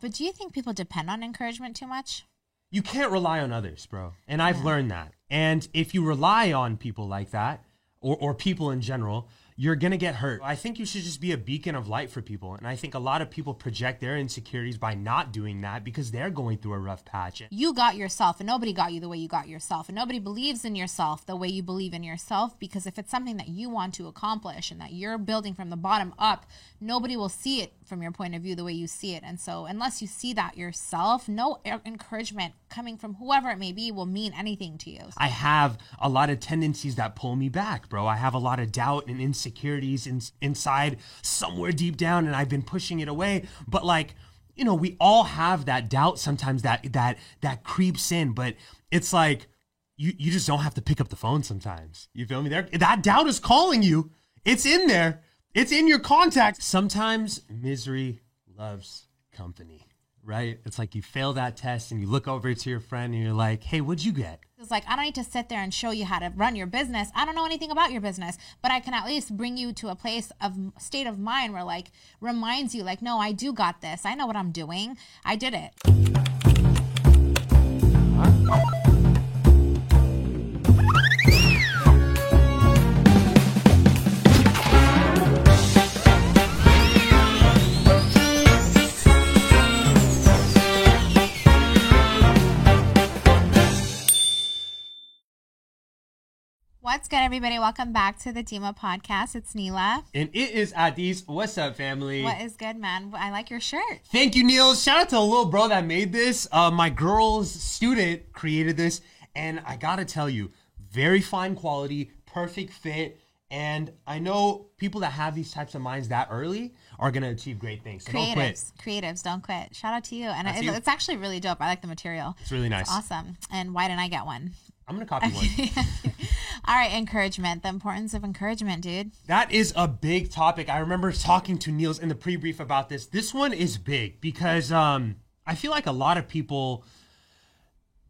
But do you think people depend on encouragement too much? You can't rely on others, bro. And I've Yeah. learned that. And if you rely on people like that, or, or people in general, you're going to get hurt. I think you should just be a beacon of light for people. And I think a lot of people project their insecurities by not doing that because they're going through a rough patch. You got yourself, and nobody got you the way you got yourself, and nobody believes in yourself the way you believe in yourself. Because if it's something that you want to accomplish and that you're building from the bottom up, nobody will see it from your point of view the way you see it. And so, unless you see that yourself, no encouragement coming from whoever it may be will mean anything to you. I have a lot of tendencies that pull me back, bro. I have a lot of doubt and insecurities in, inside somewhere deep down, and I've been pushing it away. But like, you know, we all have that doubt sometimes that that that creeps in, but it's like you you just don't have to pick up the phone sometimes. You feel me? There, that doubt is calling you. It's in there. It's in your contact. Sometimes misery loves company. Right? It's like you fail that test and you look over to your friend and you're like, "Hey, what'd you get?" It's like I don't need to sit there and show you how to run your business. I don't know anything about your business, but I can at least bring you to a place of state of mind where like reminds you like, no, I do got this. I know what I'm doing. I did it. What's good, everybody? Welcome back to the Dimah podcast. It's Neela. And it is Adis. What's up, family? What is good, man? I like your shirt. Thank you, Neil. Shout out to the little bro that made this. Uh, my girl's student created this, and I gotta tell you, very fine quality, perfect fit. And I know people that have these types of minds that early are gonna achieve great things. So don't quit. Creatives, creatives, don't quit. Shout out to you. And it, you. it's actually really dope. I like the material. It's really nice. Awesome. And why didn't I get one? I'm gonna copy one. All right, encouragement. The importance of encouragement, dude. That is a big topic. I remember talking to Niels in the pre-brief about this. This one is big because um, I feel like a lot of people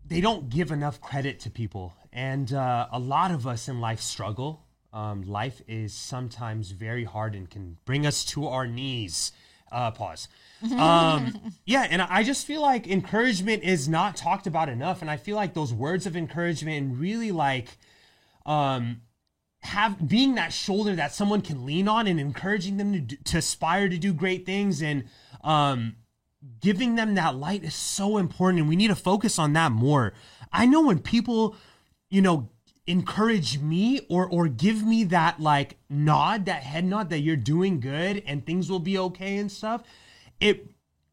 they don't give enough credit to people, and uh, a lot of us in life struggle. Um, life is sometimes very hard and can bring us to our knees. Uh, pause. Um, yeah, and I just feel like encouragement is not talked about enough, and I feel like those words of encouragement and really like um have being that shoulder that someone can lean on and encouraging them to, to aspire to do great things and um giving them that light is so important and we need to focus on that more i know when people you know encourage me or or give me that like nod that head nod that you're doing good and things will be okay and stuff it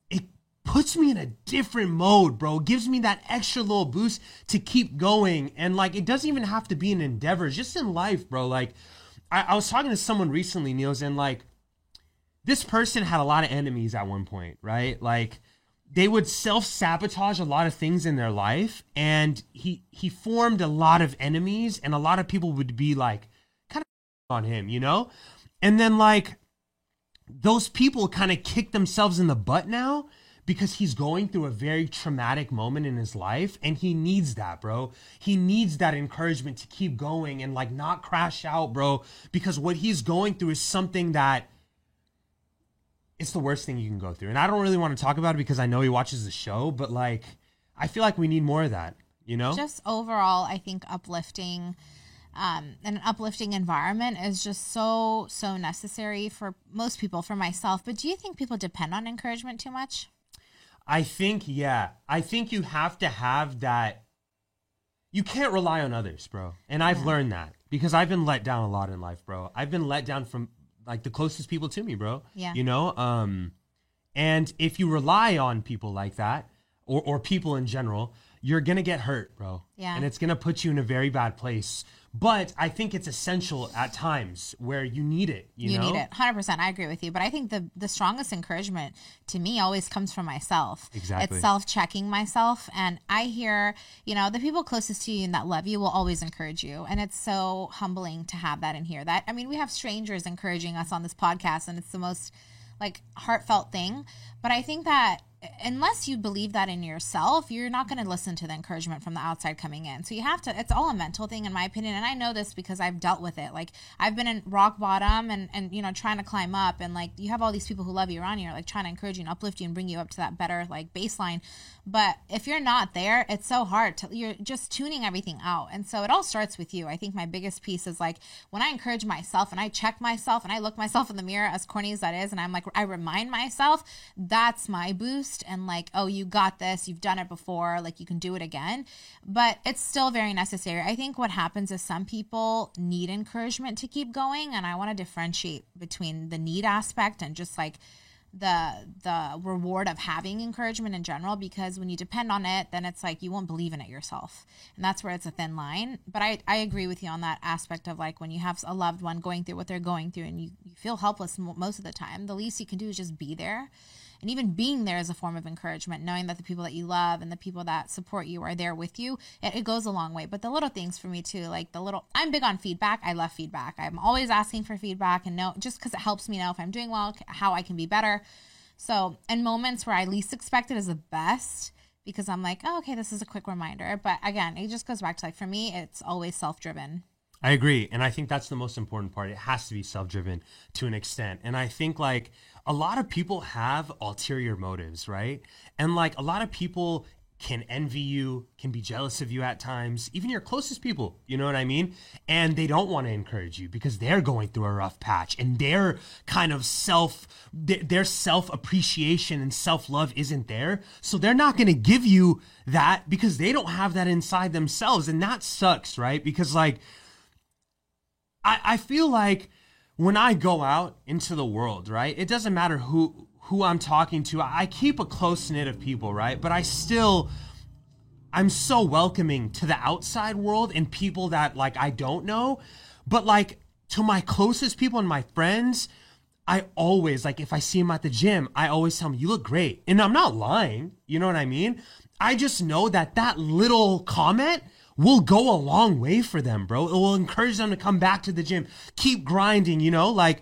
it puts me in a different mode, bro. It gives me that extra little boost to keep going. And like, it doesn't even have to be an endeavor, just in life, bro. Like, I, I was talking to someone recently, Niels, and like, this person had a lot of enemies at one point, right? Like, they would self sabotage a lot of things in their life, and he he formed a lot of enemies, and a lot of people would be like, kind of on him, you know, and then like those people kind of kick themselves in the butt now because he's going through a very traumatic moment in his life and he needs that, bro. He needs that encouragement to keep going and like not crash out, bro, because what he's going through is something that it's the worst thing you can go through. And I don't really want to talk about it because I know he watches the show, but like I feel like we need more of that, you know? Just overall, I think uplifting um, and an uplifting environment is just so, so necessary for most people, for myself. But do you think people depend on encouragement too much? I think, yeah. I think you have to have that. You can't rely on others, bro. And I've Yeah. learned that because I've been let down a lot in life, bro. I've been let down from like the closest people to me, bro. Yeah. You know? Um, and if you rely on people like that or, or people in general, you're going to get hurt, bro. Yeah. And it's going to put you in a very bad place. But I think it's essential at times where you need it, you, You, know? need it. 100%. I agree with you. But I think the, the strongest encouragement to me always comes from myself. Exactly. It's self checking myself. And I hear, you know, the people closest to you and that love you will always encourage you. And it's so humbling to have that and hear that. I mean, we have strangers encouraging us on this podcast, and it's the most like heartfelt thing. But I think that unless you believe that in yourself, you're not going to listen to the encouragement from the outside coming in. So you have to, it's all a mental thing, in my opinion. And I know this because I've dealt with it. Like, I've been in rock bottom and, and, you know, trying to climb up. And like, you have all these people who love you around you, like trying to encourage you and uplift you and bring you up to that better, like, baseline. But if you're not there, it's so hard to, you're just tuning everything out. And so it all starts with you. I think my biggest piece is like, when I encourage myself and I check myself and I look myself in the mirror, as corny as that is, and I'm like, I remind myself that's my boost. And like, oh, you got this, you've done it before, like you can do it again. But it's still very necessary. I think what happens is some people need encouragement to keep going. And I want to differentiate between the need aspect and just like, the the reward of having encouragement in general because when you depend on it then it's like you won't believe in it yourself and that's where it's a thin line but i i agree with you on that aspect of like when you have a loved one going through what they're going through and you, you feel helpless most of the time the least you can do is just be there and even being there is a form of encouragement, knowing that the people that you love and the people that support you are there with you. It, it goes a long way. But the little things for me too, like the little, I'm big on feedback. I love feedback. I'm always asking for feedback and know just because it helps me know if I'm doing well, how I can be better. So, in moments where I least expect it is the best because I'm like, oh, okay, this is a quick reminder. But again, it just goes back to like, for me, it's always self driven. I agree. And I think that's the most important part. It has to be self driven to an extent. And I think like a lot of people have ulterior motives, right? And like a lot of people can envy you, can be jealous of you at times, even your closest people, you know what I mean? And they don't want to encourage you because they're going through a rough patch and their kind of self, their self appreciation and self love isn't there. So they're not going to give you that because they don't have that inside themselves. And that sucks, right? Because like, I, I feel like when I go out into the world, right? It doesn't matter who who I'm talking to. I keep a close knit of people, right? But I still I'm so welcoming to the outside world and people that like I don't know. But like to my closest people and my friends, I always like if I see them at the gym, I always tell them you look great. And I'm not lying, you know what I mean? I just know that that little comment will go a long way for them, bro. It will encourage them to come back to the gym, keep grinding, you know, like,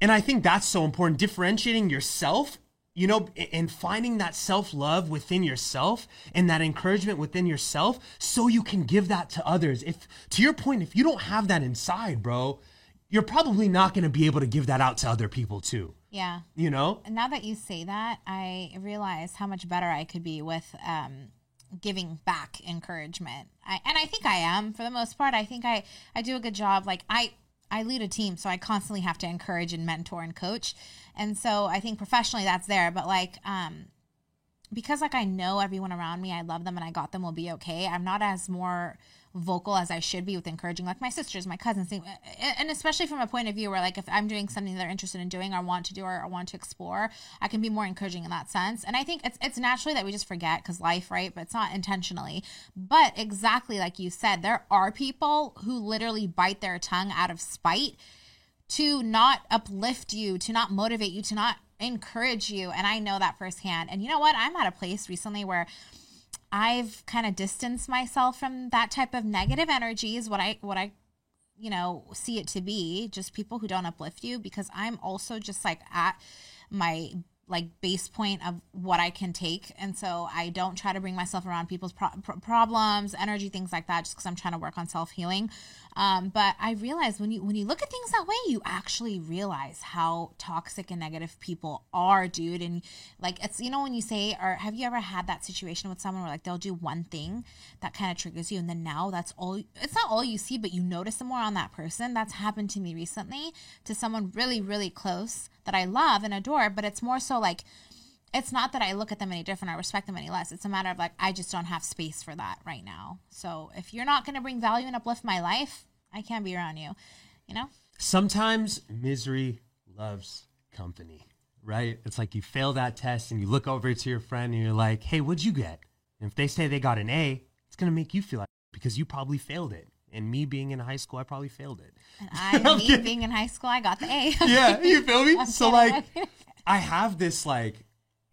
and I think that's so important. Differentiating yourself, you know, and finding that self love within yourself and that encouragement within yourself so you can give that to others. If, to your point, if you don't have that inside, bro, you're probably not going to be able to give that out to other people too. Yeah. You know? Now that you say that, I realize how much better I could be with, um, giving back encouragement. I, and I think I am for the most part. I think I, I do a good job. Like I, I lead a team, so I constantly have to encourage and mentor and coach. And so I think professionally that's there, but like, um, because like I know everyone around me, I love them and I got them will be okay. I'm not as more vocal as I should be with encouraging like my sisters, my cousins, and especially from a point of view where like if I'm doing something they're interested in doing or want to do or, or want to explore, I can be more encouraging in that sense. And I think it's it's naturally that we just forget because life, right? But it's not intentionally. But exactly like you said, there are people who literally bite their tongue out of spite to not uplift you, to not motivate you, to not encourage you. And I know that firsthand. And you know what? I'm at a place recently where I've kind of distanced myself from that type of negative energy is what I what I you know see it to be just people who don't uplift you because I'm also just like at my like base point of what I can take. And so I don't try to bring myself around people's pro- pro- problems, energy, things like that, just because I'm trying to work on self healing. Um, but I realize when you when you look at things that way, you actually realize how toxic and negative people are, dude. And like it's you know when you say, or have you ever had that situation with someone where like they'll do one thing that kind of triggers you, and then now that's all. It's not all you see, but you notice more on that person. That's happened to me recently to someone really really close that I love and adore. But it's more so like it's not that I look at them any different or respect them any less. It's a matter of like, I just don't have space for that right now. So if you're not going to bring value and uplift my life, I can't be around you, you know? Sometimes misery loves company, right? It's like you fail that test and you look over to your friend and you're like, hey, what'd you get? And if they say they got an A, it's going to make you feel like because you probably failed it. And me being in high school, I probably failed it. And I, me being in high school, I got the A. yeah, you feel me? so, like, I have this, like,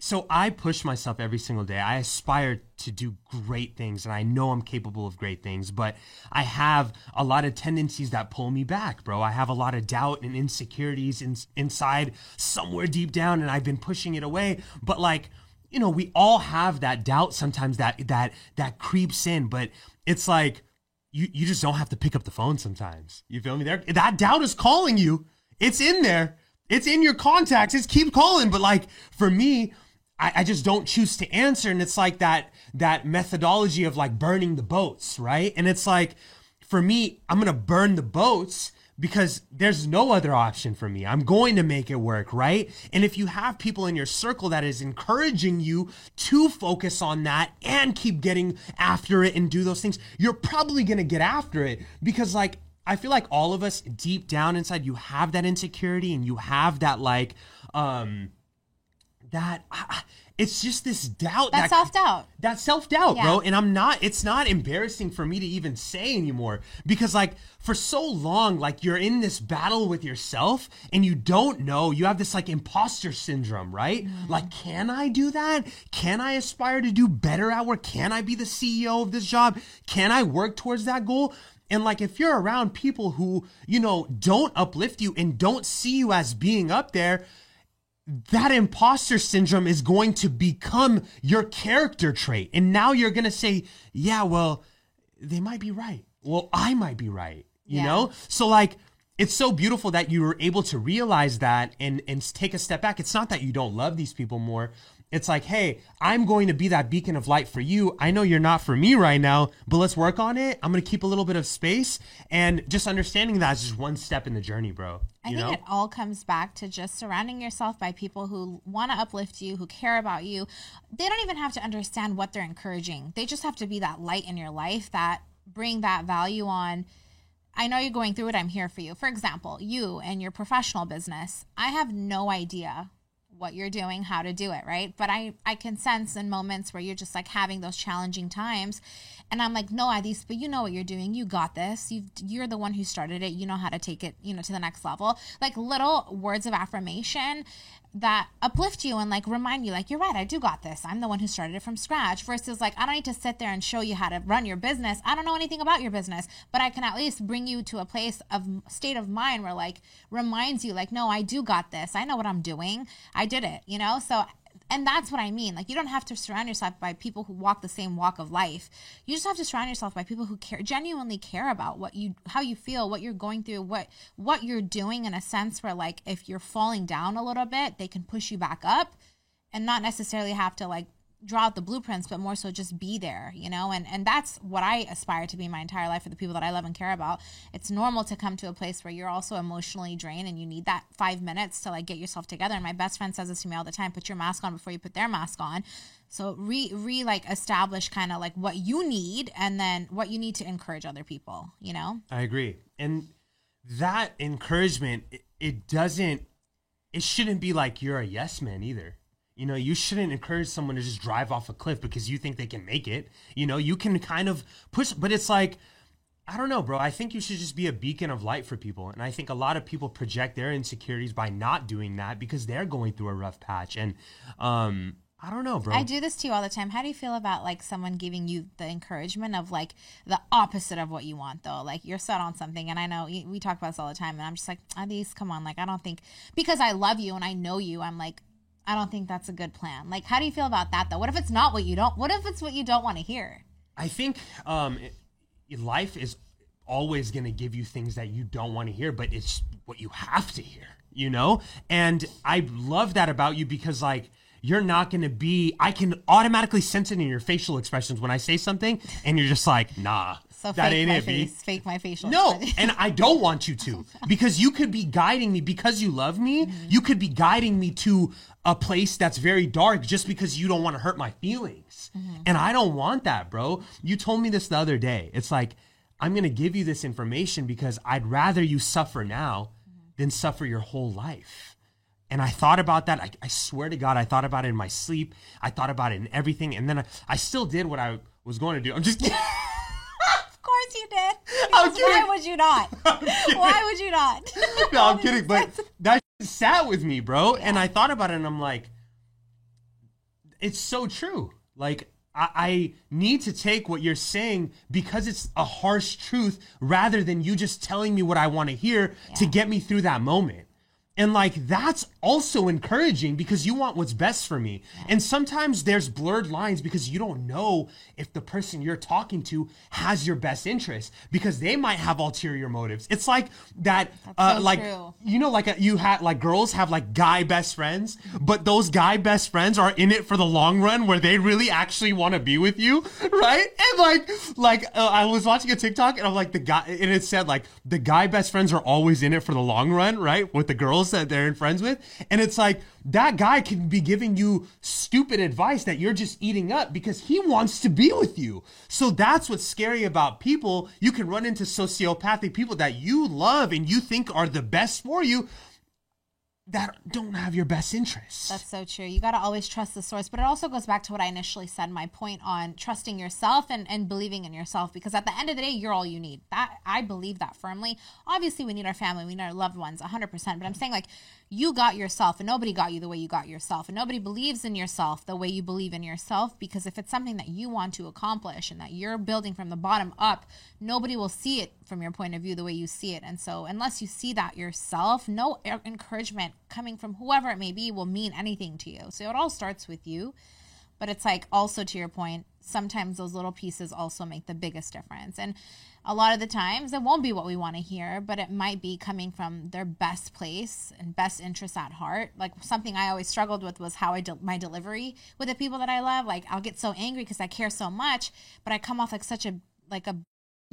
so I push myself every single day. I aspire to do great things and I know I'm capable of great things, but I have a lot of tendencies that pull me back, bro. I have a lot of doubt and insecurities in, inside somewhere deep down and I've been pushing it away. But like you know, we all have that doubt sometimes that that that creeps in, but it's like you you just don't have to pick up the phone sometimes. You feel me? There that doubt is calling you. It's in there. It's in your contacts. It's keep calling. But like for me, I, I just don't choose to answer. And it's like that that methodology of like burning the boats, right? And it's like for me, I'm gonna burn the boats because there's no other option for me. I'm going to make it work, right? And if you have people in your circle that is encouraging you to focus on that and keep getting after it and do those things, you're probably going to get after it because like I feel like all of us deep down inside you have that insecurity and you have that like um that uh, it's just this doubt that, that self doubt. That self doubt, yeah. bro. And I'm not, it's not embarrassing for me to even say anymore because, like, for so long, like, you're in this battle with yourself and you don't know. You have this, like, imposter syndrome, right? Mm. Like, can I do that? Can I aspire to do better at work? Can I be the CEO of this job? Can I work towards that goal? And like if you're around people who, you know, don't uplift you and don't see you as being up there, that imposter syndrome is going to become your character trait. And now you're going to say, yeah, well, they might be right. Well, I might be right. You yeah. know? So like it's so beautiful that you were able to realize that and and take a step back. It's not that you don't love these people more, it's like, hey, I'm going to be that beacon of light for you. I know you're not for me right now, but let's work on it. I'm going to keep a little bit of space and just understanding that is just one step in the journey, bro. I think know? it all comes back to just surrounding yourself by people who want to uplift you, who care about you. They don't even have to understand what they're encouraging. They just have to be that light in your life that bring that value on. I know you're going through it. I'm here for you. For example, you and your professional business. I have no idea what you're doing, how to do it, right? But I I can sense in moments where you're just like having those challenging times and I'm like, "No, Adis, but you know what you're doing. You got this. You you're the one who started it. You know how to take it, you know, to the next level." Like little words of affirmation that uplift you and like remind you like you're right i do got this. I'm the one who started it from scratch versus like i don't need to sit there and show you how to run your business. I don't know anything about your business but i can at least bring you to a place of state of mind where like reminds you like no i do got this. I know what i'm doing. I did it you know? So and that's what I mean. Like you don't have to surround yourself by people who walk the same walk of life. You just have to surround yourself by people who care genuinely care about what you how you feel, what you're going through, what what you're doing in a sense where like if you're falling down a little bit, they can push you back up and not necessarily have to like draw out the blueprints but more so just be there you know? And and that's what i aspire to be my entire life for the people that i love and care about. It's normal to come to a place where you're also emotionally drained and you need that five minutes to like get yourself together. And my best friend says this to me all the time put your mask on before you put their mask on. So re re like establish kind of like what you need and then what you need to encourage other people you know? I agree. And that encouragement it, it doesn't it shouldn't be like you're a yes man either you know, you shouldn't encourage someone to just drive off a cliff because you think they can make it. You know, you can kind of push, but it's like, I don't know, bro. I think you should just be a beacon of light for people. And I think a lot of people project their insecurities by not doing that because they're going through a rough patch. And um, I don't know, bro. I do this to you all the time. How do you feel about like someone giving you the encouragement of like the opposite of what you want, though? Like you're set on something, and I know we talk about this all the time, and I'm just like, Adis, come on, like I don't think because I love you and I know you, I'm like, I don't think that's a good plan. Like, how do you feel about that though? What if it's not what you don't? What if it's what you don't want to hear? I think um, it, life is always going to give you things that you don't want to hear, but it's what you have to hear, you know? And I love that about you because, like, you're not going to be, I can automatically sense it in your facial expressions when I say something, and you're just like, nah, so that ain't it, face, fake my facial. No, and I don't want you to because you could be guiding me because you love me. Mm-hmm. You could be guiding me to a place that's very dark just because you don't want to hurt my feelings. Mm-hmm. And I don't want that, bro. You told me this the other day. It's like I'm going to give you this information because I'd rather you suffer now mm-hmm. than suffer your whole life. And I thought about that. I, I, swear to God, I thought about it in my sleep. I thought about it in everything. And then I, I still did what I was going to do. I'm just you did. Why would you not? Why would you not? no, I'm kidding. But that sat with me, bro. Yeah. And I thought about it and I'm like, it's so true. Like, I, I need to take what you're saying because it's a harsh truth rather than you just telling me what I want to hear yeah. to get me through that moment. And like that's also encouraging because you want what's best for me. And sometimes there's blurred lines because you don't know if the person you're talking to has your best interest because they might have ulterior motives. It's like that uh so like true. you know like a, you had like girls have like guy best friends, but those guy best friends are in it for the long run where they really actually want to be with you, right? And like like uh, I was watching a TikTok and I'm like the guy and it said like the guy best friends are always in it for the long run, right? With the girls that they're in friends with. And it's like that guy can be giving you stupid advice that you're just eating up because he wants to be with you. So that's what's scary about people. You can run into sociopathic people that you love and you think are the best for you that don't have your best interests. That's so true. You got to always trust the source. But it also goes back to what I initially said my point on trusting yourself and, and believing in yourself. Because at the end of the day, you're all you need. That I believe that firmly. Obviously, we need our family, we need our loved ones 100%. But I'm saying, like, you got yourself, and nobody got you the way you got yourself. And nobody believes in yourself the way you believe in yourself. Because if it's something that you want to accomplish and that you're building from the bottom up, nobody will see it from your point of view the way you see it. And so, unless you see that yourself, no encouragement coming from whoever it may be will mean anything to you. So, it all starts with you. But it's like also to your point, sometimes those little pieces also make the biggest difference. And a lot of the times it won't be what we want to hear, but it might be coming from their best place and best interests at heart. Like something I always struggled with was how I de- my delivery with the people that I love. Like I'll get so angry because I care so much, but I come off like such a like a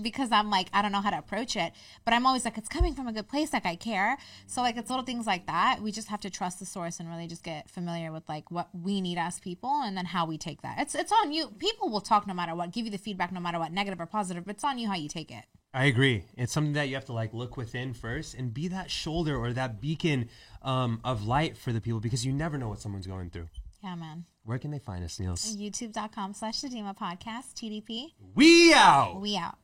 because I'm like I don't know how to approach it, but I'm always like it's coming from a good place, like I care. So like it's little things like that. We just have to trust the source and really just get familiar with like what we need as people, and then how we take that. It's it's on you. People will talk no matter what, give you the feedback no matter what, negative or positive. But it's on you how you take it. I agree. It's something that you have to like look within first and be that shoulder or that beacon um, of light for the people because you never know what someone's going through. Yeah, man. Where can they find us, Niels? YouTube.com slash the Dimah Podcast, TDP. We out. We out.